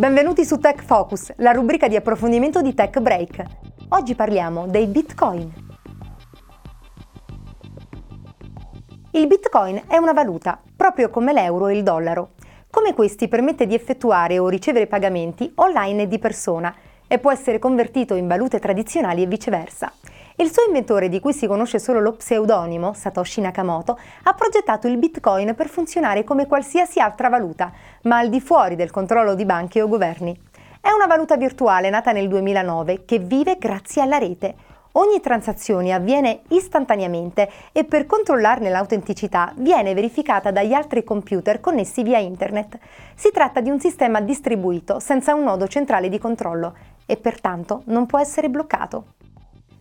Benvenuti su Tech Focus, la rubrica di approfondimento di Tech Break. Oggi parliamo dei Bitcoin. Il Bitcoin è una valuta, proprio come l'euro e il dollaro. Come questi permette di effettuare o ricevere pagamenti online e di persona e può essere convertito in valute tradizionali e viceversa. Il suo inventore, di cui si conosce solo lo pseudonimo, Satoshi Nakamoto, ha progettato il Bitcoin per funzionare come qualsiasi altra valuta, ma al di fuori del controllo di banche o governi. È una valuta virtuale nata nel 2009 che vive grazie alla rete. Ogni transazione avviene istantaneamente e per controllarne l'autenticità viene verificata dagli altri computer connessi via internet. Si tratta di un sistema distribuito senza un nodo centrale di controllo e pertanto non può essere bloccato.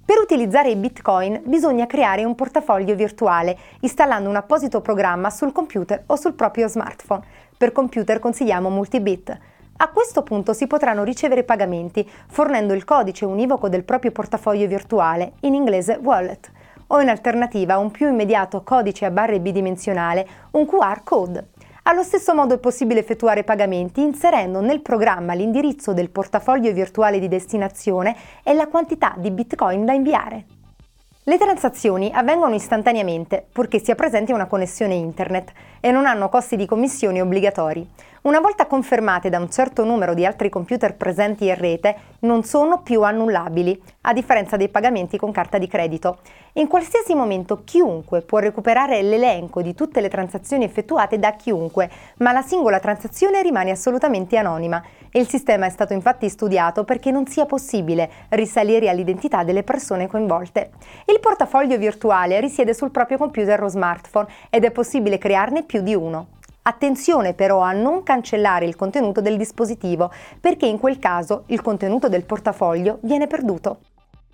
Per utilizzare i bitcoin bisogna creare un portafoglio virtuale installando un apposito programma sul computer o sul proprio smartphone. Per computer consigliamo Multibit. A questo punto si potranno ricevere pagamenti fornendo il codice univoco del proprio portafoglio virtuale, in inglese wallet, o in alternativa un più immediato codice a barre bidimensionale, un QR code. Allo stesso modo è possibile effettuare pagamenti inserendo nel programma l'indirizzo del portafoglio virtuale di destinazione e la quantità di bitcoin da inviare. Le transazioni avvengono istantaneamente, purché sia presente una connessione internet, e non hanno costi di commissioni obbligatori. Una volta confermate da un certo numero di altri computer presenti in rete, non sono più annullabili, a differenza dei pagamenti con carta di credito. In qualsiasi momento chiunque può recuperare l'elenco di tutte le transazioni effettuate da chiunque, ma la singola transazione rimane assolutamente anonima. Il sistema è stato infatti studiato perché non sia possibile risalire all'identità delle persone coinvolte. Il portafoglio virtuale risiede sul proprio computer o smartphone ed è possibile crearne più di uno. Attenzione però a non cancellare il contenuto del dispositivo, perché in quel caso il contenuto del portafoglio viene perduto.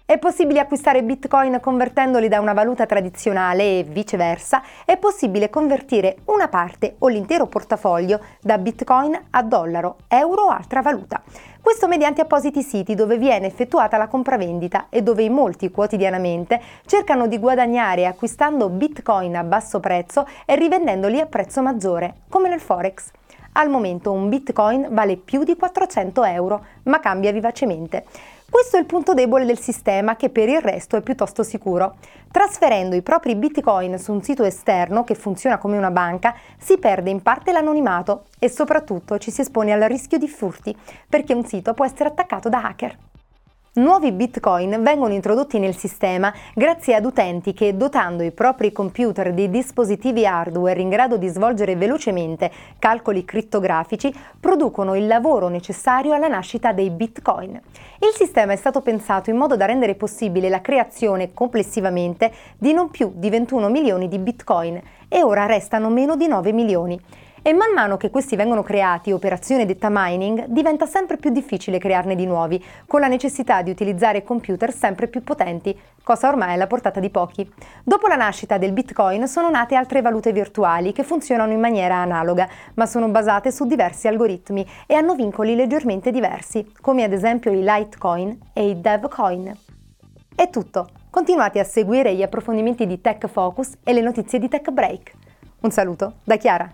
È possibile acquistare bitcoin convertendoli da una valuta tradizionale e viceversa, è possibile convertire una parte o l'intero portafoglio da bitcoin a dollaro, euro o altra valuta. Questo mediante appositi siti dove viene effettuata la compravendita e dove in molti quotidianamente cercano di guadagnare acquistando bitcoin a basso prezzo e rivendendoli a prezzo maggiore, come nel forex. Al momento un bitcoin vale più di 400 euro, ma cambia vivacemente. Questo è il punto debole del sistema che per il resto è piuttosto sicuro. Trasferendo i propri bitcoin su un sito esterno che funziona come una banca si perde in parte l'anonimato e soprattutto ci si espone al rischio di furti perché un sito può essere attaccato da hacker. Nuovi bitcoin vengono introdotti nel sistema grazie ad utenti che, dotando i propri computer di dispositivi hardware in grado di svolgere velocemente calcoli crittografici, producono il lavoro necessario alla nascita dei bitcoin. Il sistema è stato pensato in modo da rendere possibile la creazione complessivamente di non più di 21 milioni di bitcoin e ora restano meno di 9 milioni e man mano che questi vengono creati, operazione detta mining, diventa sempre più difficile crearne di nuovi, con la necessità di utilizzare computer sempre più potenti, cosa ormai alla portata di pochi. Dopo la nascita del Bitcoin sono nate altre valute virtuali che funzionano in maniera analoga, ma sono basate su diversi algoritmi e hanno vincoli leggermente diversi, come ad esempio i Litecoin e i Devcoin. È tutto. Continuate a seguire gli approfondimenti di Tech Focus e le notizie di Tech Break. Un saluto da Chiara.